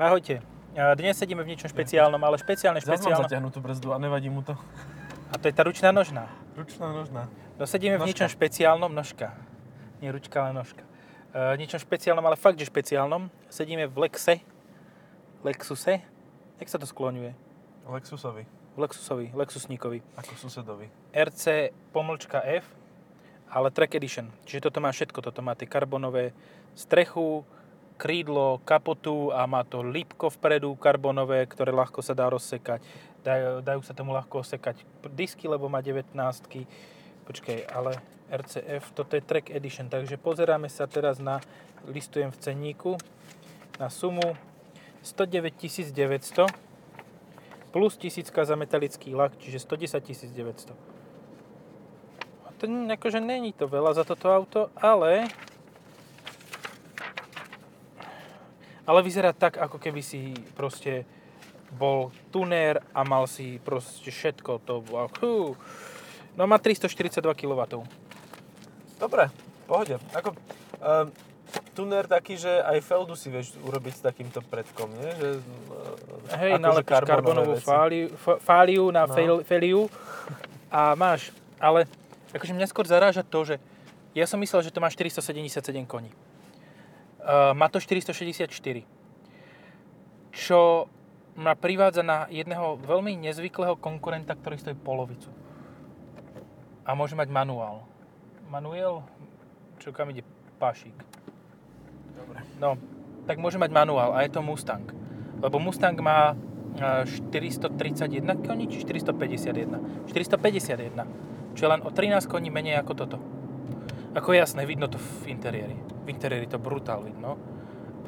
Ahojte. Dnes sedíme v niečom špeciálnom, ale špeciálne, Zas mám špeciálne. zatiahnutú brzdu a nevadí mu to. A to je tá ručná nožná. Ručná nožná. No sedíme v Nožka. niečom špeciálnom, nožka. Nie ručka, ale nožka. E, niečom špeciálnom, ale fakt, že špeciálnom. Sedíme v Lexe. Lexuse. Jak sa to skloňuje? Lexusovi, V Lexusovi, Lexusníkovi. ako susedovi. RC pomlčka F, ale Track Edition. Čiže toto má všetko. Toto má tie karbonové strechu, krídlo, kapotu a má to lípko vpredu karbonové, ktoré ľahko sa dá rozsekať. Dajú, dajú sa tomu ľahko osekať disky, lebo má 19 Počkej, ale RCF, toto je Track Edition, takže pozeráme sa teraz na, listujem v cenníku, na sumu 109 900 plus tisícka za metalický lak, čiže 110 900. A to akože není to veľa za toto auto, ale... Ale vyzerá tak, ako keby si proste bol tunér a mal si proste všetko to. Hú. No má 342 kW. Dobre, pohode. Ako, um, tuner taký, že aj feldu si vieš urobiť s takýmto predkom, nie? Že, uh, Hej, akože nalepíš karbonovú fáliu, fáliu na No. no. feliu a máš. Ale akože mňa skôr zaráža to, že ja som myslel, že to má 477 koní. Uh, má to 464. Čo ma privádza na jedného veľmi nezvyklého konkurenta, ktorý stojí polovicu. A môže mať manuál. Manuel? Čo kam ide? Pašík. Dobre. No, tak môže mať manuál a je to Mustang. Lebo Mustang má e, 431 koní, či 451? 451. Čo je len o 13 koní menej ako toto. Ako jasné, vidno to v interiéri. V interiéri to brutál vidno.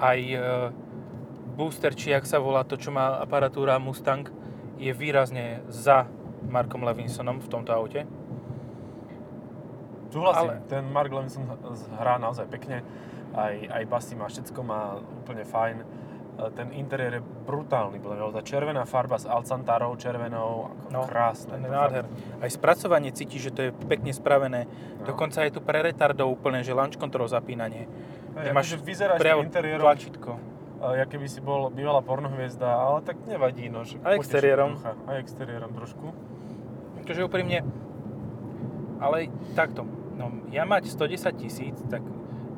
Aj e, booster, či jak sa volá to, čo má aparatúra Mustang, je výrazne za Markom Levinsonom v tomto aute. Súhlasím, Ale- ten Mark Levinson hrá naozaj pekne. Aj, aj basy má, všetko má úplne fajn. E, Ten interiér je brutálny, podľa mňa. Tá červená farba s Alcantarou červenou, ako No, krásne. To nádher. Aj spracovanie cíti, že to je pekne spravené. No. Dokonca je tu pre retardov úplne, že launch control zapínanie. Hej, Že akože vyzeráš priamo interiérom, tlačítko. uh, jak keby si bol bývalá pornohviezda, ale tak nevadí, no. Že Aj exteriérom. ducha. Aj exteriérom trošku. Akože úprimne, ale takto, no ja mať 110 tisíc, tak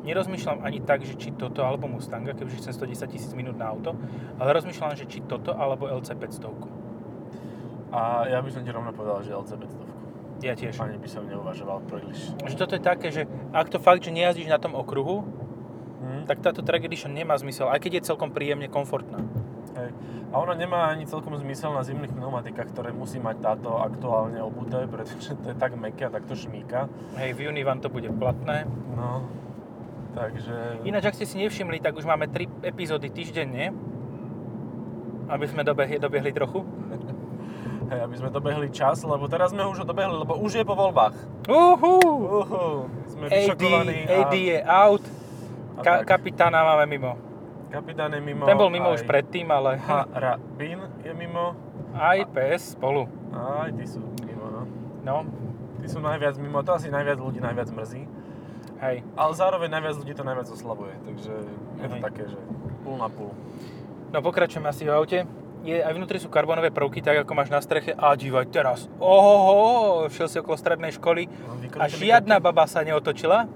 nerozmýšľam ani tak, že či toto alebo Mustanga, keďže chcem 110 tisíc minút na auto, ale rozmýšľam, že či toto alebo LC 500. A ja by som ti rovno povedal, že LC 500. Ja tiež. Ani by som neuvažoval príliš. Že toto je také, že ak to fakt, že nejazdíš na tom okruhu, Hm? tak táto Track Edition nemá zmysel, aj keď je celkom príjemne komfortná. Hej. A ona nemá ani celkom zmysel na zimných pneumatikách, ktoré musí mať táto aktuálne obuté, pretože to je tak meké a takto šmíka. Hej, v júni vám to bude platné. No, takže... Ináč, ak ste si nevšimli, tak už máme 3 epizódy týždenne, aby sme dobehli, dobiehli trochu. Hej, aby sme dobehli čas, lebo teraz sme už dobehli, lebo už je po voľbách. Uhu! Uhu, sme AD, vyšokovaní AD je out, a ka- tak. kapitána máme mimo. kapitán je mimo. Ten bol mimo aj už predtým, ale Harabin je mimo. aj PS spolu. Aj ty sú mimo, no. No, Ty sú najviac mimo, to asi najviac ľudí najviac mrzí. Hej. Ale zároveň najviac ľudí to najviac oslavuje, takže je to Hej. také, že púl na púl. No pokračujeme asi v aute. Je, aj vnútri sú karbonové prvky, tak ako máš na streche. A dívaj teraz. Ohoho, šiel si okolo strednej školy No, a žiadna baba sa neotočila.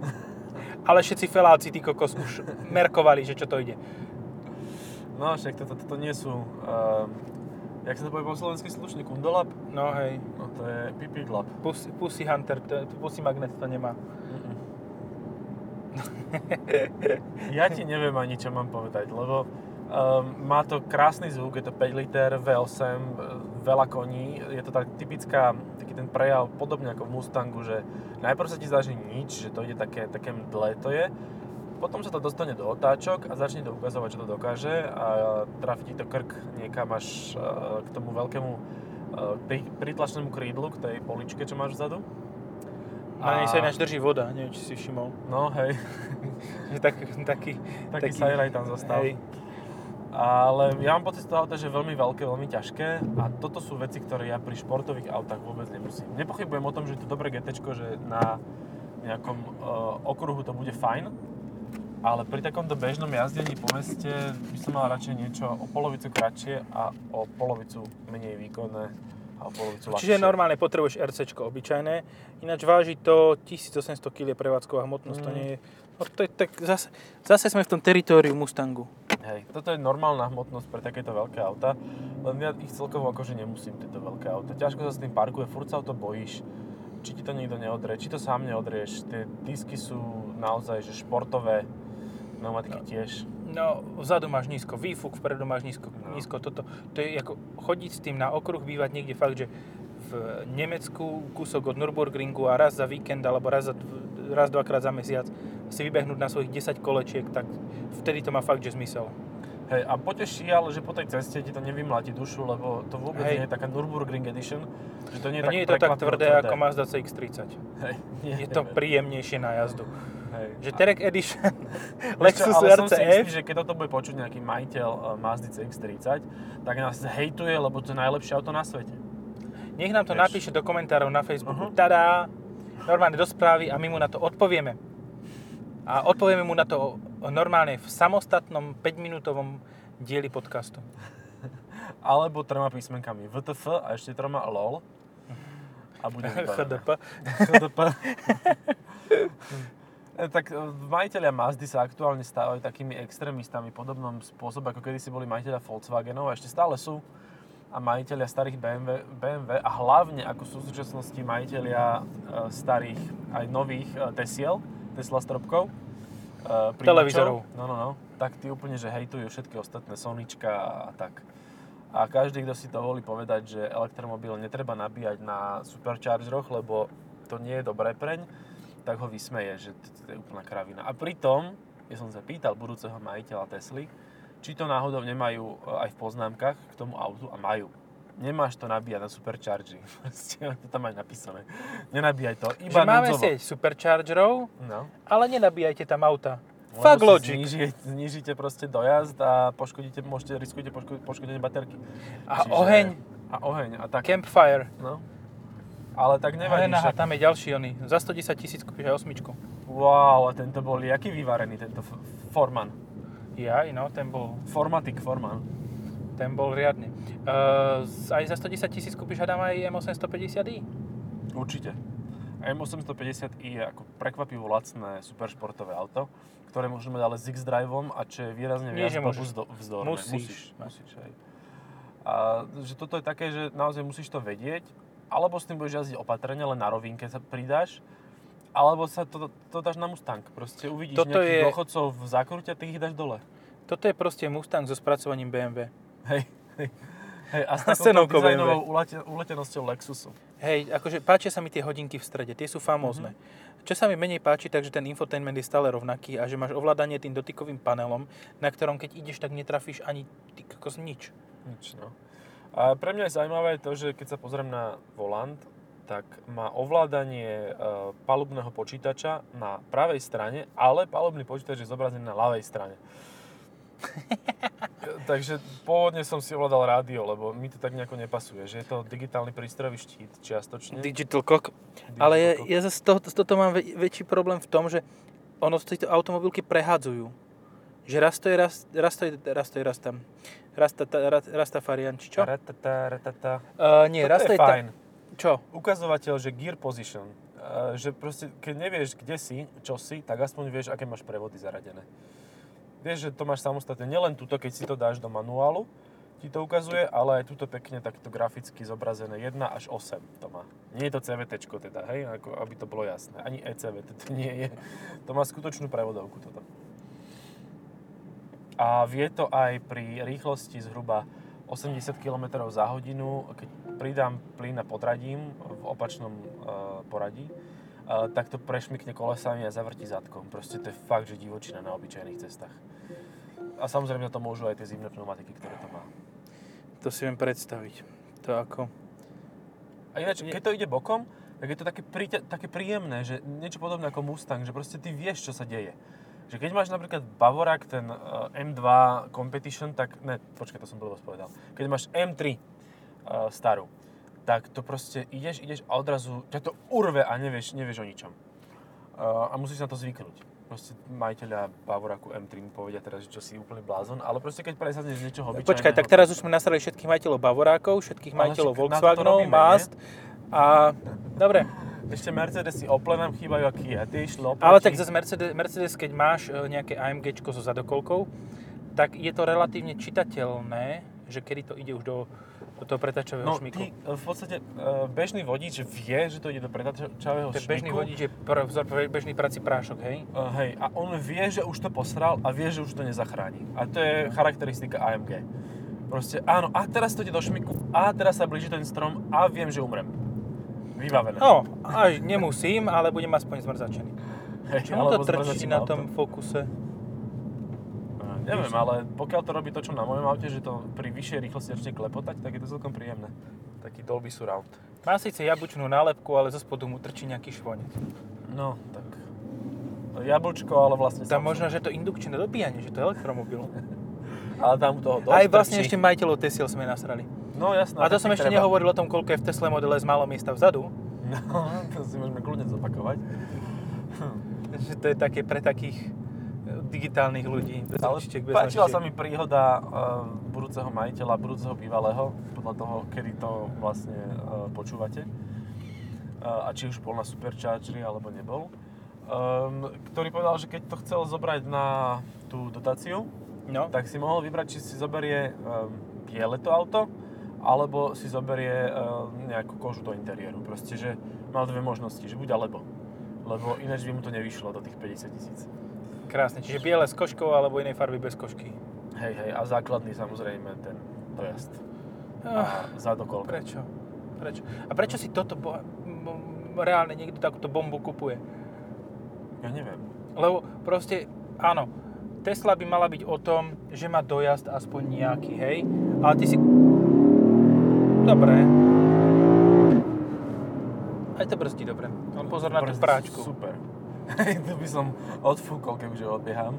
Ale všetci feláci, ty kokos, už merkovali, že čo to ide. No však toto, toto nie sú, uh, jak sa to povie po slovensky slušný, kundolab? No hej, No to je pipi lab. Pussy, Pussy Hunter, to, Pussy Magnet to nemá. Ja ti neviem ani čo mám povedať, lebo um, má to krásny zvuk, je to 5 liter V8, e, veľa koní, je to tak typická, taký ten prejav podobne ako v Mustangu, že najprv sa ti zdá, že nič, že to ide také, také mdlé to je, potom sa to dostane do otáčok a začne to ukazovať, čo to dokáže a trafí ti to krk niekam až e, k tomu veľkému e, pri, pritlačnému krídlu, k tej poličke, čo máš vzadu. Na nej sa ináč drží voda, neviem, či si všimol. No hej, Že tak, taký, taký, taký sajraj tam zostal. Hej. Ale ja mám pocit z toho auta, že je veľmi veľké, veľmi ťažké a toto sú veci, ktoré ja pri športových autách vôbec nemusím. Nepochybujem o tom, že je to dobré GT, že na nejakom uh, okruhu to bude fajn, ale pri takomto bežnom jazdení po meste by som mal radšej niečo o polovicu kratšie a o polovicu menej výkonné a ľahšie. Čiže normálne potrebuješ RC obyčajné, ináč váži to 1800 kg prevádzková hmotnosť, to Mm. nie je... No to je tak, zase, zase sme v tom teritóriu Mustangu. Hej, toto je normálna hmotnosť pre takéto veľké auta, len ja ich celkovo akože nemusím, tieto veľké auta. Ťažko sa s tým parkuje, furt sa o to bojíš, či ti to nikto neodrie, či to sám neodrieš. Tie disky sú naozaj že športové, pneumatiky tiež. No, vzadu máš nízko výfuk, vpredu máš nízko, No. nízko toto. To je ako chodiť s tým na okruh, bývať niekde fakt, že v Nemecku kúsok od Nürburgringu a raz za víkend alebo raz, za, raz dvakrát za mesiac si vybehnúť na svojich 10 kolečiek, tak vtedy to má fakt, že zmysel. Hej, a poteší, ale že po tej ceste ti to nevymláti dušu, lebo to vôbec Hej. nie je taká Nürburgring Edition, že to nie je, No tak nie je to tak prekvapivo tvrdé, ako Mazda CX-30. Hej, nie, Je to príjemnejšie na jazdu. Hej. Že Terek Edition, Vieš čo, Lexus ale som si istý, RCF, že keď toto bude počuť nejaký majiteľ uh, Mazdy CX-30, tak nás hejtuje, lebo to je najlepšie auto na svete. nech nám to Vieš. napíše do komentárov na Facebooku. Mhm. Tadá! Normálne do správy a my mu na to odpovieme. A odpovieme mu na to normálne v samostatnom 5-minútovom dieli podcastu. Alebo troma písmenkami VTF a ešte troma LOL. A bude vybavené. HDP. E, tak e, majiteľia Mazdy sa aktuálne stávajú takými extrémistami podobnom spôsobe, ako kedysi boli majiteľia Volkswagenov a ešte stále sú a majiteľia starých BMW, BMW a hlavne ako sú v súčasnosti majiteľia e, starých aj nových Tesiel, Tesla stropkov. Televízorov. No, no, no. Tak tí úplne, že hejtujú všetky ostatné Sonička a tak. A každý, kto si to volí povedať, že elektromobil netreba nabíjať na superchargeroch, lebo to nie je dobré preň, tak ho vysmeje, že to, to je úplná kravina. A pritom, ja som sa pýtal budúceho majiteľa Tesly, či to náhodou nemajú e, aj v poznámkach k tomu autu a majú. Nemáš to nabíjať na superchargy. Proste to tam aj napísané. Nenabíjaj to, Že iba máme núdzovo. sieť superchargerov, No. ale nenabíjajte tam auta. Lebo Fuck logic. Zniží, znižíte proste dojazd a poškodíte, môžete, riskujete poško- poškodenie baterky. A oheň, A oheň, a tak. campfire. No. Ale tak nevadí, však. tam je ďalší oný. Za 110 tisíc kúpiš aj osmičku. Wow, a tento bol jaký vyvarený, tento F- Forman. Jaj, no, ten bol, Formatic Forman. ten bol riadny. Uh, aj za 110 tisíc kúpiš hádam aj M850i. Určite. M850i je ako prekvapivo lacné superšportové auto, ktoré môžeme mať ale s X-Driveom a čo je výrazne viac vzdorné. Musíš. Musíš, musíš hej. A že toto je také, že naozaj musíš to vedieť, alebo s tým budeš jazdiť opatrne, len na rovinke sa pridáš, alebo sa to, to dáš na Mustang. Proste uvidíš Toto nejakých je- dôchodcov v zákrute a ty ich dáš dole. Toto je proste Mustang so spracovaním BMW. Hej, hej. Hej, a s cenovkou dizajnovou ulete- uletenosťou Lexusu. Hej, akože páčia sa mi tie hodinky v strede, tie sú famózne. Čo sa mi menej páči, takže ten infotainment je stále rovnaký a že máš ovládanie tým dotykovým panelom, na ktorom keď ideš, tak netrafíš ani ty kokos nič. Nič, no. A pre mňa je zaujímavé to, že keď sa pozriem na volant, tak má ovládanie e, palubného počítača na pravej strane, ale palubný počítač je zobrazený na ľavej strane. Takže pôvodne som si ovládal rádio, lebo mi to tak nejako nepasuje, že je to digitálny prístrojový štít čiastočne. Digital cock. Digital Ale ja, ja zase to, toto mám väč- väčší problém v tom, že ono tieto automobilky prehádzujú. Že raz to je, raz, raz to je, raz to je, raz tam. Rastafarian, či čo? Ratata, ratata. Uh, nie, Toto je je, ta- fajn. Čo? Ukazovateľ, že gear position. E, že proste, keď nevieš, kde si, čo si, tak aspoň vieš, aké máš prevody zaradené. Vieš, že to máš samostatne, nielen túto, keď si to dáš do manuálu, ti to ukazuje, ale aj túto pekne takto graficky zobrazené 1 až 8 to má. Nie je to CVT teda, hej, ako, aby to bolo jasné. Ani ECVT to nie je. To má skutočnú prevodovku toto. A vie to aj pri rýchlosti zhruba 80 km za hodinu, keď pridám plyn a podradím v opačnom e, poradí, e, tak to prešmykne kolesami a zavrti zadkom. Proste to je fakt, že divočina na obyčajných cestách. A samozrejme to môžu aj tie zimné pneumatiky, ktoré to má. To si viem predstaviť. To ako... A ináč, keď to ide bokom, tak je to také, príťa, také príjemné, že niečo podobné ako Mustang, že proste ty vieš, čo sa deje. Že keď máš napríklad Bavorak, ten uh, M2 Competition, tak, ne, počkaj, to som blbosť povedal. Keď máš M3 uh, starú, tak to proste ideš, ideš a odrazu ťa to urve a nevieš, nevieš o ničom. Uh, a musíš na to zvyknúť. proste majiteľa Bavoraku M3 mi povedia teraz, že čo si úplný blázon, ale proste keď presadneš z niečoho obyčajného... Počkaj, tak teraz už sme nasrali všetkých majiteľov Bavorákov, všetkých majiteľov Volkswagenov, Mazd a... Dobre, Ešte Mercedesy, Opel nám chýbajú a Kia, tie išli oproti. ale tak zase Mercedes, Mercedes keď máš e, nejaké AMG so zadokolkou, tak je to relatívne čitateľné, že kedy to ide už do, do toho pretačového No, šmiku. ty e, v podstate e, bežný vodič vie, že to ide do pretačavého To je bežný šmiku. vodič, je pr- vzor- bežný prací prášok, hej? Uh, hej, a on vie, že už to posral a vie, že už to nezachráni. A to je charakteristika AMG. Proste áno, a teraz to ide do šmiku, a teraz sa blíži ten strom a viem, že umrem. Vybavené. No, až nemusím, ale budem aspoň zmrzačený. hej, Čomu to trčí na auto. tom fokuse? Uh, neviem, ale pokiaľ to robí to, čo na mojom aute, že to pri vyššej rýchlosti začne klepotať, tak je to celkom príjemné. Taký Dolby Surround. Má síce jablčnú nálepku, ale zo spodu mu trčí nejaký švonec. No, tak... Jablčko, ale vlastne... Tam možno, že to indukčné dobíjanie, že to je elektromobil. Ale tam toho dosť Aj vlastne trčí. ešte majiteľov Tesiel sme nasrali. No jasné. A to som ešte treba. nehovoril o tom, koľko je v Tesla Model S málo miesta vzadu. No, to si môžeme kľudne zopakovať. Že to je také pre takých e, digitálnych ľudí. Bez Ale nožičiek, bez páčila nožičiek. sa mi príhoda uh, budúceho majiteľa, budúceho bývalého, podľa toho, kedy to vlastne uh, počúvate. Uh, a či už bol na Superchargeri, alebo nebol. Um, ktorý povedal, že keď to chcel zobrať na tú dotáciu, No, tak si mohol vybrať, či si zoberie um, biele to auto, alebo si zoberie uh, nejakú kožu do interiéru. Proste, že mal dve možnosti, že buď alebo. Lebo ináč by mu to nevyšlo do tých 50 tisíc. krásne. Čiže biele s koškou alebo inej farby bez košky. Hej, hej, a základný samozrejme ten dojazd. Ah, A zadokolka. prečo? Prečo? A prečo si toto bo- reálne niekto takúto bombu kupuje? Ja neviem. Lebo proste, áno, Tesla by mala byť o tom, že má dojazd aspoň nejaký, hej? Ale ty si... Dobre. Aj to brzdí dobre. Len pozor na tú Brzdí práčku. Super. to by som odfúkol, kebyže odbieham.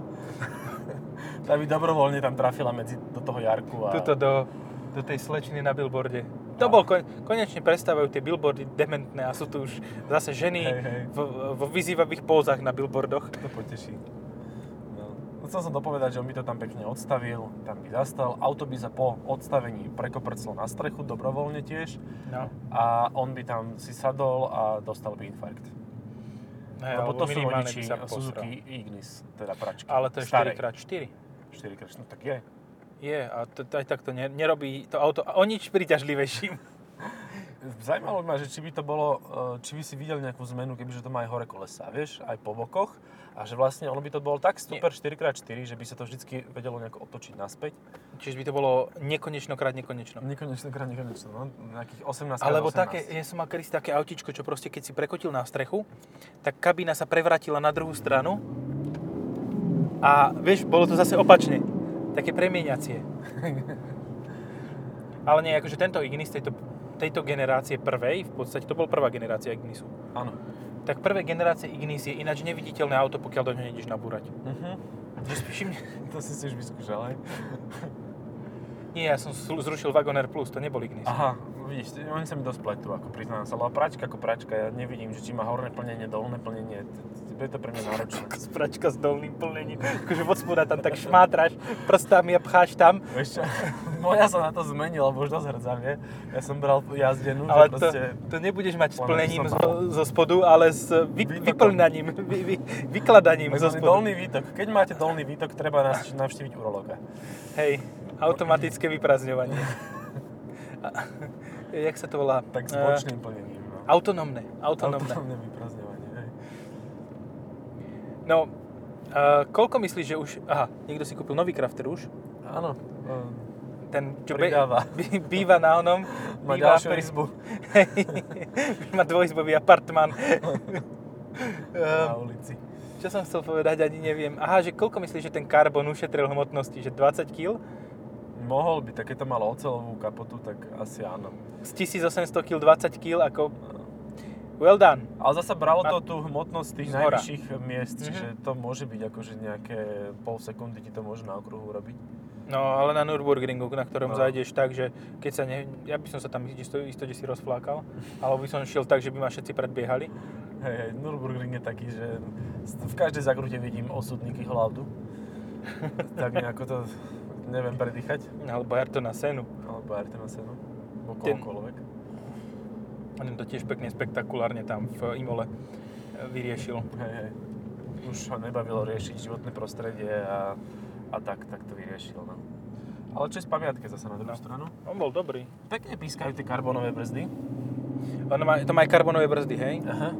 tá by dobrovoľne tam trafila medzi do toho jarku a... Tuto do, do tej slečny na billboarde. To bol, kon, konečne prestávajú tie billboardy dementné a sú tu už zase ženy Hej, hej. v, vo vyzývavých pózach na billboardoch. To poteší. No. Chcel som dopovedať, že on by to tam pekne odstavil, tam by zastal, auto by sa po odstavení prekoprclo na strechu dobrovoľne tiež No. a on by tam si sadol a dostal by infarkt. Hej, Lebo alebo to sú posral. Suzuki Ignis, teda pračky. Ale to je Starej. 4x4. 4x, no tak je. Je, a to, aj tak to nerobí to auto o nič príťažlivejším. Zajímalo ma, že či by to bolo, e, či by si videl nejakú zmenu, kebyže to má aj hore kolesa, vieš, aj po bokoch. A že vlastne ono by to bolo tak super 4x4, že by sa to vždycky vedelo nejako otočiť naspäť. Čiže by to bolo nekonečno krát nekonečno. Nekonečno, krát nekonečno, no, nejakých 18 krát Alebo 18. také, ja som mal kedysi také autičko, čo proste keď si prekotil na strechu, tak kabína sa prevrátila na druhú stranu a vieš, bolo to zase opačne. Také premieňacie. Ale nie, akože tento Ignis tejto, tejto generácie prvej, v podstate to bol prvá generácia Ignisu, Áno. Tak prvé generácie Ignis je ináč neviditeľné auto, pokiaľ do ňoho nejdeš nabúrať. Uh-huh. Že To si si už vyskúšal? nie, ja som zru- zrušil Wagoner Plus, to nebol Ignis. Aha, vidíš, oni sa mi dosť pletú, ako priznám sa, ale pračka ako pračka, ja nevidím, že či má horné plnenie, dolné plnenie, je to pre mňa náročné. Spračka s dolným plnením. Akože od spoda tam tak šmátraš prstami a pcháš tam. Vieš moja sa na to zmenila, lebo už dosť hrdzavie. Ja som bral jazdenú, Ale že to, to nebudeš mať s plnením zo, spodu, ale s vy, Výtokom. vyplňaním, vy, vy, vykladaním zo spodu. dolný výtok. Keď máte dolný výtok, treba navštíviť urológa. Hej, automatické vyprázdňovanie. A, jak sa to volá? Tak s bočným plnením. No. Autonómne, autonómne. Hej. No, uh, koľko myslíš, že už... Aha, niekto si kúpil nový crafter už? Áno. ehm, Ten, čo be- Pridáva. bí- býva na onom. Má býva ďalšiu izbu Už má dvojizbový apartmán. na Ehm, ulici. Čo som chcel povedať, ani neviem. Aha, že koľko myslíš, že ten karbon ušetril hmotnosti? Že 20 kg? Mohol by, tak keď to malo ocelovú kapotu, tak asi áno. Z 1800 kg 20 kg ako... Well done. Ale zasa bralo to tú hmotnosť tých Z hora. najvyšších miest, Mhm. čiže to môže byť akože nejaké pol sekundy ti to môže na okruhu robiť. No, ale na Nürburgringu, na ktorom No. zajdeš tak, že keď sa ne... Ja by som sa tam isto, isto si rozflákal, alebo by som šiel tak, že by ma všetci predbiehali. Hej, hej, Nürburgring je taký, že v každej zakrute vidím osudný Kihlaudu. tak nejako to neviem predýchať. Alebo Ayrtona Senu. Alebo Ayrtona Senu. Alebo Ten- kohokoľvek. On to tiež pekne spektakulárne tam v Imole vyriešil. Hej, hej. Už ho nebavilo riešiť životné prostredie a, a tak, tak to vyriešil. No. Ale čo je z pamiatke zase na druhú No. stranu? On bol dobrý. Pekne pískajú tie karbonové brzdy. On má, to má aj karbonové brzdy, hej? Aha.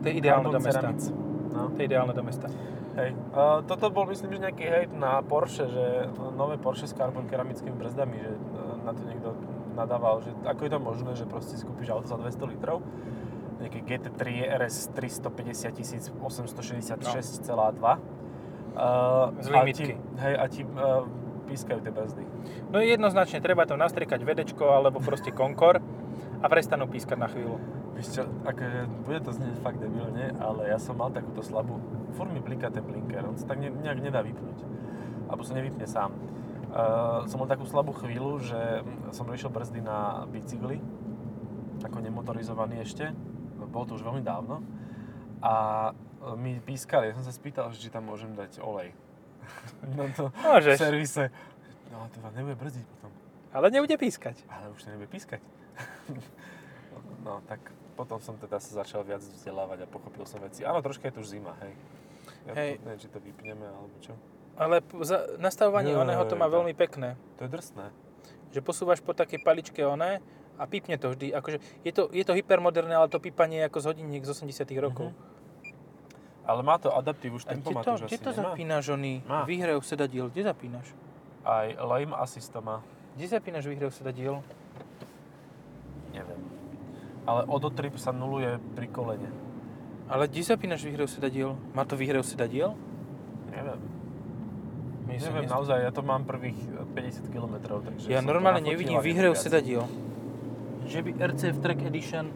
To je ideálne do Carbon mesta. No. To je ideálne do mesta. Hej. A toto bol myslím, že nejaký hejt na Porsche, že nové Porsche s carbon keramickými brzdami, že e, na to niekto nadával, že ako je to možné, že proste si kúpiš auto za 200 litrov, nejaké GT3 RS 350 866,2 uh, Z a limitky. ti, hej, a ti uh, pískajú tie brzdy. No jednoznačne, treba tam nastriekať vedečko alebo proste konkor a prestanú pískať na chvíľu. Víš čo, akože bude to znieť fakt debilne, ale ja som mal takúto slabú, furt mi bliká ten blinker, on sa tak ne, nejak nedá vypnúť. Alebo sa nevypne sám. Uh, som mal takú slabú chvíľu, že som riešil brzdy na bicykli, ako nemotorizovaný ešte, bolo to už veľmi dávno. A e, mi pískali, ja som sa spýtal, že či tam môžem dať olej. No to Môžeš. v servise. No to vám nebude brzdiť potom. Ale nebude pískať. Ale už to nebude pískať. no, tak potom som teda sa začal viac vzdelávať a pochopil som veci. Áno, troška je tu už zima, hej. Ja Hej. to, neviem, či to vypneme, alebo čo. Ale za, nastavovanie Joj, oného to má veľmi pekné. To je drsné. Že posúvaš po takej paličke oné a pípne to vždy. Akože je, to, je to hypermoderné, ale to pípanie je ako z hodinník z 80 rokov. Ale má to adaptív už tempomat už kde to nemá. zapínaš, oný? Má. Výhrev sedadiel, kde zapínaš? Aj lame assist to má. Kde zapínaš výhrev sedadiel? Neviem. Ale odotrip sa nuluje pri kolene. Ale kde zapínaš výhrev sedadiel? Má to výhrev sedadiel? Neviem. Sa Neviem, naozaj, ja to mám prvých 50 km, takže Ja normálne nevidím viac. sedadiel. Že by RCF Track Edition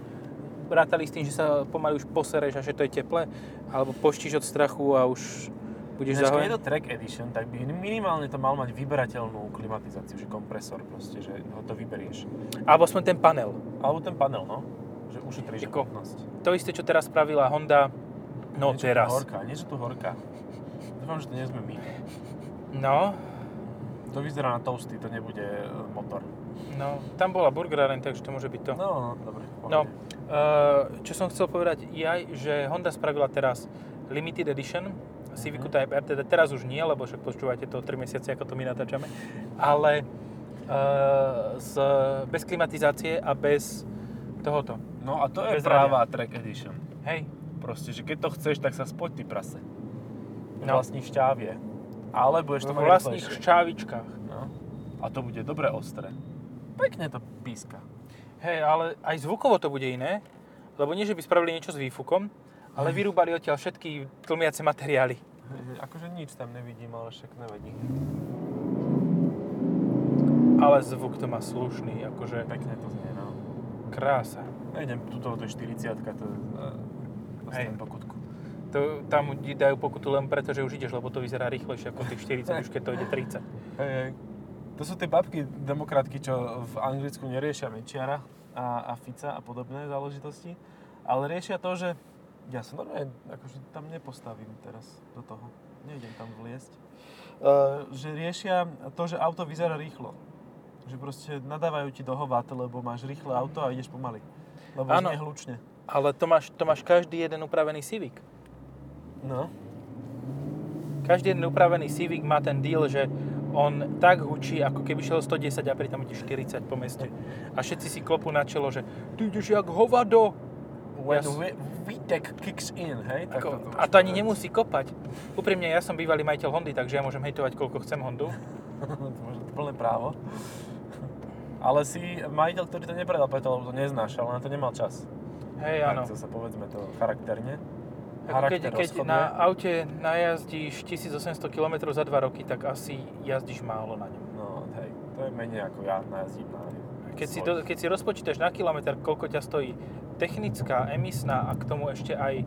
rátali s tým, že sa pomaly už posereš a že to je teple, alebo poštíš od strachu a už budeš keď je zahojený. to track edition, tak by minimálne to mal mať vyberateľnú klimatizáciu, že kompresor proste, že ho to vyberieš. Alebo aspoň ten panel. Alebo ten panel, no. Že ušetríš Ako- hmotnosť. To isté, čo teraz spravila Honda, no niečo teraz. horká, niečo tu horká. Dúfam, že to nie sme my. No, To vyzerá na toasty, to nebude e, motor. no, tam bola burgeráreň, takže to môže byť to. No, no, dobre. No, uh, čo som chcel povedať je aj, že Honda spravila teraz Limited Edition Civicu Mhm. Type R, teda teraz už nie, lebo však počúvate to 3 mesiace, ako to my natáčame, ale uh, z, bez klimatizácie a bez tohoto. No a to je bez práva track edition. Hej, Proste, že keď to chceš, tak sa spoď ty prase. No. Vlastní šťávie. Ale budeš to mať vlastných rýchlejšie. šťávičkách. No. A to bude dobre ostré. Pekne to píska. Hej, ale aj zvukovo to bude iné, lebo nie, že by spravili niečo s výfukom, ale vyrúbali odtiaľ všetky tlmiace materiály. Hej, Akože nič tam nevidím, ale však nevadí. Ale zvuk to má slušný, akože Pekne to znie, krása. Nejdem, tuto to je 40 to je... Pokutku. To, tam ti dajú pokutu len preto, že už ideš, lebo to vyzerá rýchlejšie ako tých 40, už keď to ide 30. Hej, hej. To sú tie babky demokratky, čo v Anglicku neriešia Mečiara a, a Fica a podobné záležitosti, ale riešia to, že ja sa normálne akože tam nepostavím teraz do toho. Nejdem tam vliesť. Uh, že riešia to, že auto vyzerá rýchlo. Že proste nadávajú ti do lebo máš rýchle auto a ideš pomaly. Lebo Áno. znie hlučne. Ale to máš, to máš každý jeden upravený Civic. No. Každý jeden upravený Civic má ten deal, že on tak hučí, ako keby šiel 110 a pritom ide 40 po meste. A všetci si klopú na čelo, že ty ideš jak hovado. When Ja VTEC kicks in, hej? Tak Ako, toto a to ani nemusí kopať. Úprimne, ja som bývalý majiteľ Hondy, takže ja môžem hejtovať, koľko chcem Hondu. to máš plné právo. Ale si majiteľ, ktorý to nepredal preto, lebo to neznáš, ale na to nemal čas. Hej, áno. Tak zase povedzme to charakterne. Ako keď, keď na aute najazdíš 1800 km za 2 roky, tak asi jazdíš málo na ňom. No, hej, to je menej ako ja najazdím na Keď si, do, keď si rozpočítaš na kilometr, koľko ťa stojí technická, emisná a k tomu ešte aj e,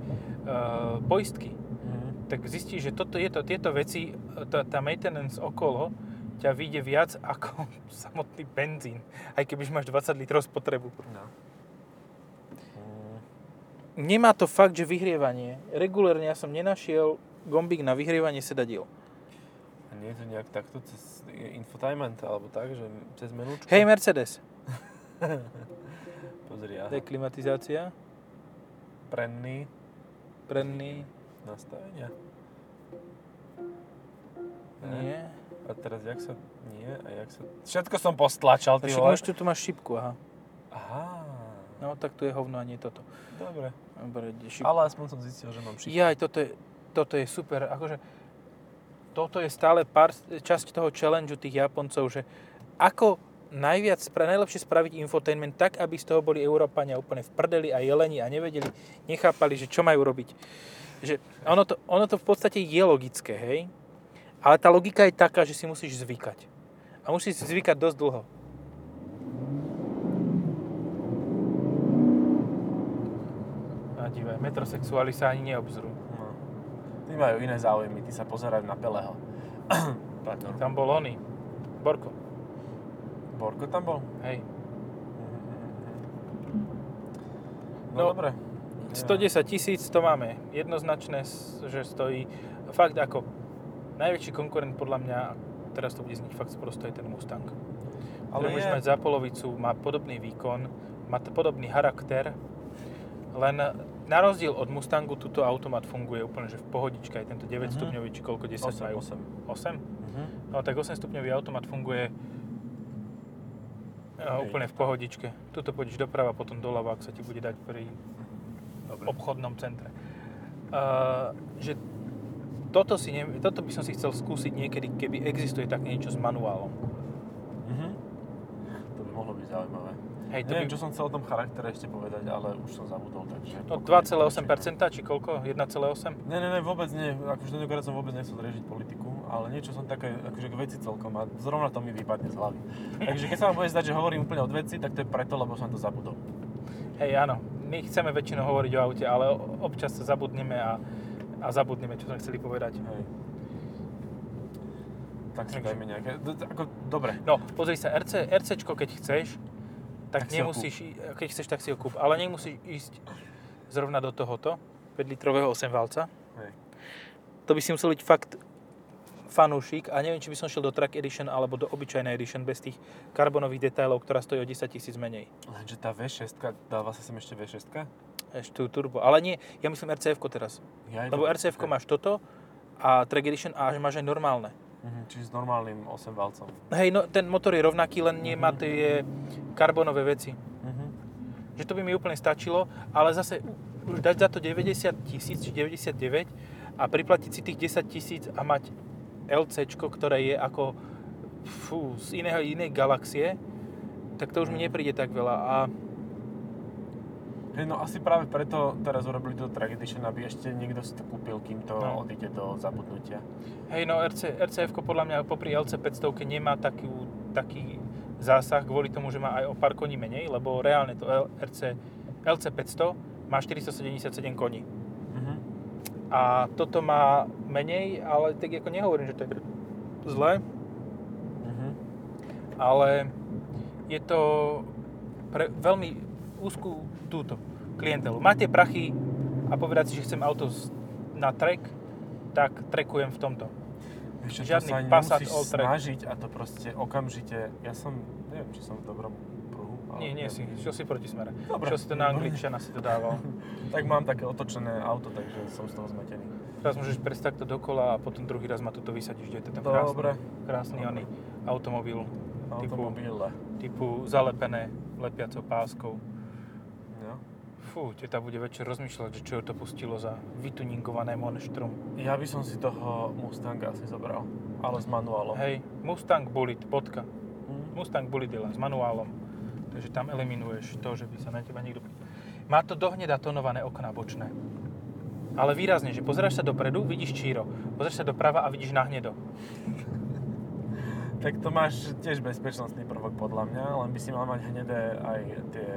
poistky, Mhm. tak zistíš, že toto, je to, tieto veci, tá, tá maintenance okolo, ťa vyjde viac ako samotný benzín, aj keď máš 20 litrov spotrebu. No. Mm. nemá to fakt, že vyhrievanie. Regulérne ja som nenašiel gombík na vyhrievanie sedadiel. A nie je to nejak takto cez infotainment, alebo tak, že cez menúčku? Hej Mercedes, Pozri, aha. to je klimatizácia, Prenný predný, nastavenia. nie. A teraz jak sa... Nie, a jak sa... Všetko som postlačal, ty vole. tu, tu máš šipku, aha. Aha, No tak tu je hovno a nie toto. dobre. Dobre, šipku. Ale aspoň som zistil, že mám šipku. Jaj, toto je, toto je super. Akože, toto je stále pár, časť toho challengeu tých Japoncov, že ako najviac, spra- najlepšie spraviť infotainment tak, aby z toho boli Európania úplne v prdeli a jeleni a nevedeli, nechápali, že čo majú robiť. Že ono, to, ono to v podstate je logické, hej? Ale tá logika je taká, že si musíš zvykať. A musíš zvykať dosť dlho. A divaj, metrosexuáli sa ani neobzrú. No. Tí majú iné záujmy, tí sa pozerajú na Peleho. Pardon. Tam bol oný. Borko. Borko tam bol? Hej. No, No, dobre. 110 tisíc to máme. Jednoznačné, že stojí fakt ako najväčší konkurent podľa mňa, teraz to bude zniť fakt prosto, je ten Mustang. Ale je. mať za polovicu, má podobný výkon, má to podobný charakter, len na rozdiel od Mustangu túto automat funguje úplne, že v pohodičke, aj tento 9 Mhm. stupňový, či koľko 10 8, majú. 8. 8? Mhm. No tak 8 stupňový automat funguje e, Hej. úplne v pohodičke. Tuto pôjdeš doprava, potom doľava, ak sa ti bude dať pri Dobre. obchodnom centre. Uh, že toto, si ne, toto by som si chcel skúsiť niekedy, keby existuje tak niečo s manuálom. Mhm. To by mohlo byť zaujímavé. Hej, to Neviem, by, čo som chcel o tom charaktere ešte povedať, ale už som zabudol, takže... no pokojne 2,8% či koľko? 1,8? Ne, ne, ne, vôbec nie. Akože tentokrát som vôbec nechcel riešiť politiku, ale niečo som také, akože k veci celkom a zrovna to mi vypadne z hlavy. Takže keď sa vám bude zdať, že hovorím úplne od veci, tak to je preto, lebo som to zabudol. Hej, áno. My chceme väčšinou hovoriť o aute, ale občas sa zabudneme a, a zabudneme, čo sme chceli povedať. Hej. Tak si dajme nejaké, d- d- ako, dobre. No, pozri sa, RC, RCčko, keď chceš, Tak tak, nemusíš, keď chceš, tak si ho kúp. Ale nemusíš ísť zrovna do tohoto, 5 litrového 8 valca. Hej. To by si musel byť fakt fanúšik a neviem, či by som šiel do Track Edition alebo do obyčajnej Edition bez tých karbonových detailov, ktorá stojí o 10 tisíc menej. Lenže tá V6, dáva sa sem ešte V6? Ešte tu turbo. Ale nie, ja myslím rcf teraz. Ja Lebo rcf máš toto a Track Edition a až máš aj normálne. Mhm, čiže s normálnym 8 valcom. Hej, no ten motor je rovnaký, len nemá tie karbonové veci. Mhm. Že to by mi úplne stačilo, ale zase už dať za to 90 tisíc či 99 a priplatiť si tých 10 tisíc a mať LC, ktoré je ako fú, z iného, inej galaxie, tak to už mi nepríde tak veľa. A Hej, no asi práve preto teraz urobili to Track Edition, aby ešte niekto si to kúpil, kým to No. odíde do zabudnutia. hej, no RC, RCF podľa mňa popri LC 500 nemá takú, taký zásah kvôli tomu, že má aj o pár koní menej, lebo reálne to L- RC, LC 500 má 477 koní. A toto má menej, ale tak ako nehovorím, že to je zle, Mhm. ale je to pre veľmi úzkú túto klientelu. Máte prachy a povedať si, že chcem auto na trek, tak trekujem v tomto. Vieš čo, to Žiadny sa Passat snažiť a to proste okamžite, ja som, neviem, či som v dobrom Nie, nie si, čo si proti smere. Dobre. Čo si to na angličana si to dával. Tak mám také otočené auto, takže som z toho zmetený. Teraz môžeš prejsť takto dokola a potom druhý raz ma tuto vysadíš, kde je to ten krásny, Dobre. krásny Dobre. automobil typu, Automobile. typu zalepené lepiacou páskou. No. Fú, teta bude večer rozmýšľať, že čo to pustilo za vytuningované monštrum. Ja by som si toho Mustanga asi zobral, ale s manuálom. Hej, Mustang Bullet, bodka. Hm. Mustang Bullet je len s manuálom. Takže tam eliminuješ to, že by sa na teba niekto... Má to dohneda tonované okná bočné. Ale výrazne, že pozeráš sa dopredu, vidíš číro. Pozeráš sa doprava a vidíš na hnedo. Tak to máš tiež bezpečnostný prvok podľa mňa, len by si mal mať hnedé aj tie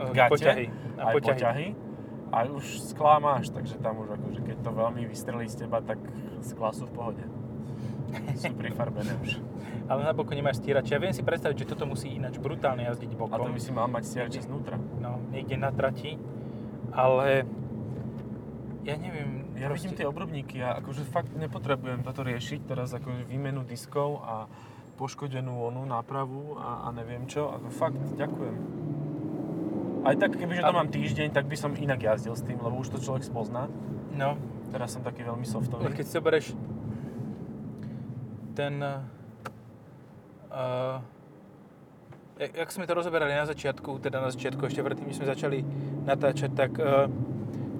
Eh, gate, poťahy. A aj poťahy. poťahy. A už sklá máš, takže tam už akože keď to veľmi vystrelí z teba, tak sklá sú v pohode. Sú prifarbené už. Ale na boku nemáš stierače. Ja viem si predstaviť, že toto musí ináč brutálne jazdiť A bokom. to by si mal mať stiače znútra. no, niekde na trati, ale Ja neviem. Ja vidím tie obrubníky a akože fakt nepotrebujem toto riešiť, teraz akože výmenu diskov a poškodenú onu nápravu a, a neviem čo. Ako fakt, ďakujem. Aj tak, kebyže to A- mám týždeň, tak by som inak jazdil s tým, lebo už to človek spozná. No, Teraz som taký veľmi ale softový. keď si zoberieš ten... Uh, jak, jak sme to rozoberali na začiatku, teda na začiatku, ešte predtým, než sme začali natáčať, tak uh,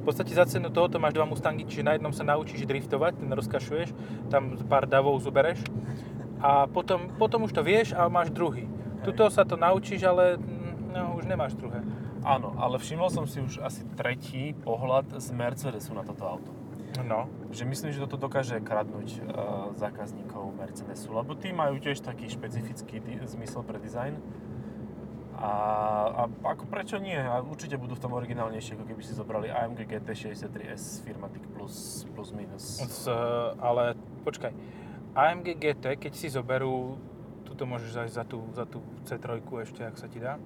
v podstate za cenu tohoto máš dva Mustangy, čiže na jednom sa naučíš driftovať, ten rozkašuješ, tam pár davov zobereš a potom, potom už to vieš a máš druhý. Tuto sa to naučíš, ale mm, no, už nemáš druhé. Áno, ale všimol som si už asi tretí pohľad z Mercedesu na toto auto. No. Že myslím, že toto dokáže kradnúť uh, zákazníkov Mercedesu, lebo tí majú tiež taký špecifický di- zmysel pre dizajn. A, a ako prečo nie? A určite budú v tom originálnejšie, ako keby si zobrali AMG GT63S Firmatic Plus, plus minus. Z, ale počkaj, AMG GT, keď si zoberú, tuto môžeš zajsť za tú, za tú C3 ešte, ak sa ti dá.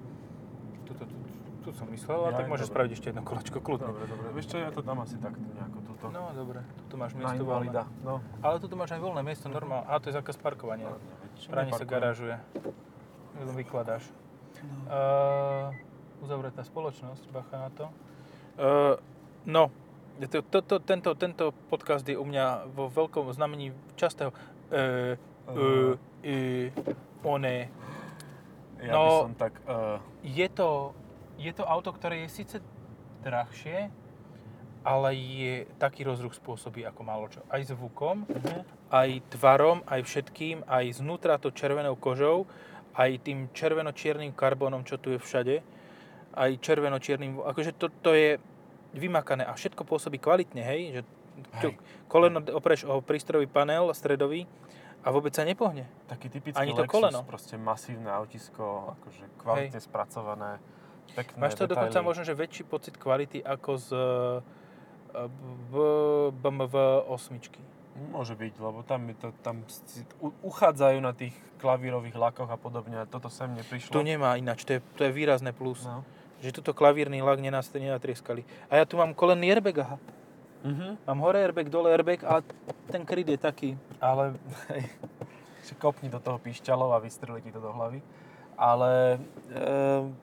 Tuto, tu, tu som myslel, ale Ja, tak môžeš dobre. spraviť ešte jedno kolečko, kľudne. Dobre, dobre. Vieš čo, ja to dám asi takto nejako túto. No dobre, tu máš miesto invalida. No. Ale tu máš aj voľné miesto, normálne. A to je zákaz parkovania. Práne sa garážuje. Vykladáš. Uh, uzavretá spoločnosť, bacha na to. Uh, no, to, to, to, tento, tento podcast je u mňa vo veľkom znamení častého uh, uh, uh, one. Ja No. by som tak... Uh, Je to, je to auto, ktoré je síce drahšie, ale je taký rozruch spôsobí ako málo čo. Aj zvukom, aj tvarom, aj všetkým, aj znútra to červenou kožou, aj tým červeno-čiernym karbónom, čo tu je všade, aj červeno-čiernym, akože to, to je vymakané a všetko pôsobí kvalitne, hej, že čo, Hej. koleno opreš o prístrojový panel stredový a vôbec sa nepohne. taký typický Ani to Lexus, koleno. proste masívne autisko, akože kvalitne spracované, pekné Máš to dokonca detaily. možno, že väčší pocit kvality ako z b, BMW 8. Môže byť, lebo tam, je to, tam uchádzajú na tých klavírových lakoch a podobne, a toto sem neprišlo. Tu nemá ináč, to je, to je výrazné plus. No. Že tuto klavírny lak nenas, nenatrieskali. A ja tu mám kolenný airbag, aha. Mhm. Mám hore airbag, dole airbag, ale ten kryt je taký. Ale hej, kopni do toho píšťalov a vystrelí ti to do hlavy. Ale e,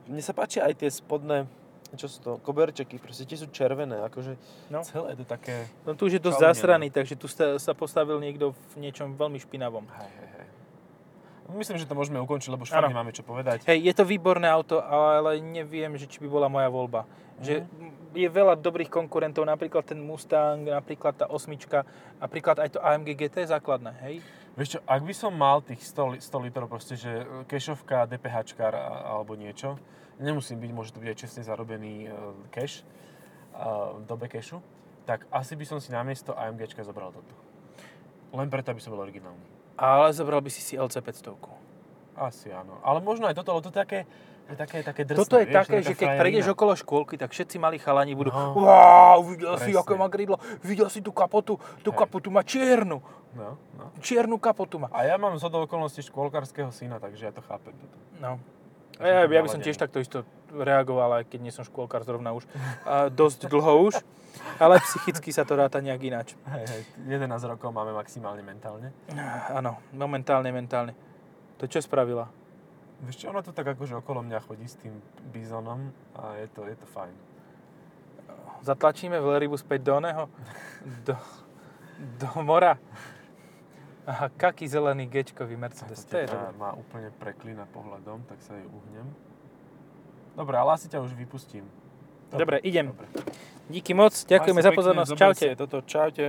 mne sa páčia aj tie spodné, čo sú to, koberčeky, proste tie sú červené, akože No. celé to také... No tu už je dosť Čaunené. zasraný, takže tu sa, sa postavil niekto v niečom veľmi špinavom. Hej, hej, hej. Myslím, že to môžeme ukončiť, lebo už nemáme čo povedať. Hej, je to výborné auto, ale neviem, že či by bola moja voľba. Že je veľa dobrých konkurentov, napríklad ten Mustang, napríklad tá osmička, napríklad aj to AMG GT základné, hej? Vieš čo, ak by som mal tých 100, li- 100 litrov proste, že kešovka, DPHčkar a- alebo niečo, nemusím byť, môže to byť aj čestne zarobený e, cash, v dobe cashu, tak asi by som si namiesto AMGčka zobral toto. Len preto, aby som bol originálny. Ale zobral by si si LC 500. Asi áno. Ale možno aj toto, lebo to je také, je také, také drsné, Toto je vieš, také, že keď frajerina. prejdeš okolo škôlky, tak všetci malí chalani budú No. Wow, videl si, Presne. aké má krídlo, videl si tú kapotu, tú Hej. kapotu má čiernu, No, no. čiernu kapotu má. A ja mám z okolností škôlkarského syna, takže ja to chápem. Toto. No. Ja, som ja by som tiež takto isto reagoval, aj keď nie som škôlkar zrovna už a dosť dlho už, ale psychicky sa to ráta nejak ináč. Hej, hej, 11 rokov máme maximálne mentálne. Áno, momentálne, mentálne. To čo spravila? Vieš čo, ona to tak akože okolo mňa chodí s tým bizonom a je to, je to fajn. Zatlačíme Velrybu späť do oného? Do, do mora? Aha, kaký zelený gečkový Mercedes, to dobré. má úplne preklina pohľadom, tak sa jej uhnem. Dobre, ale asi ťa už vypustím. Dobre, idem. Dobre. Díky moc, ďakujeme za pozornosť, čaute. Toto, čaute.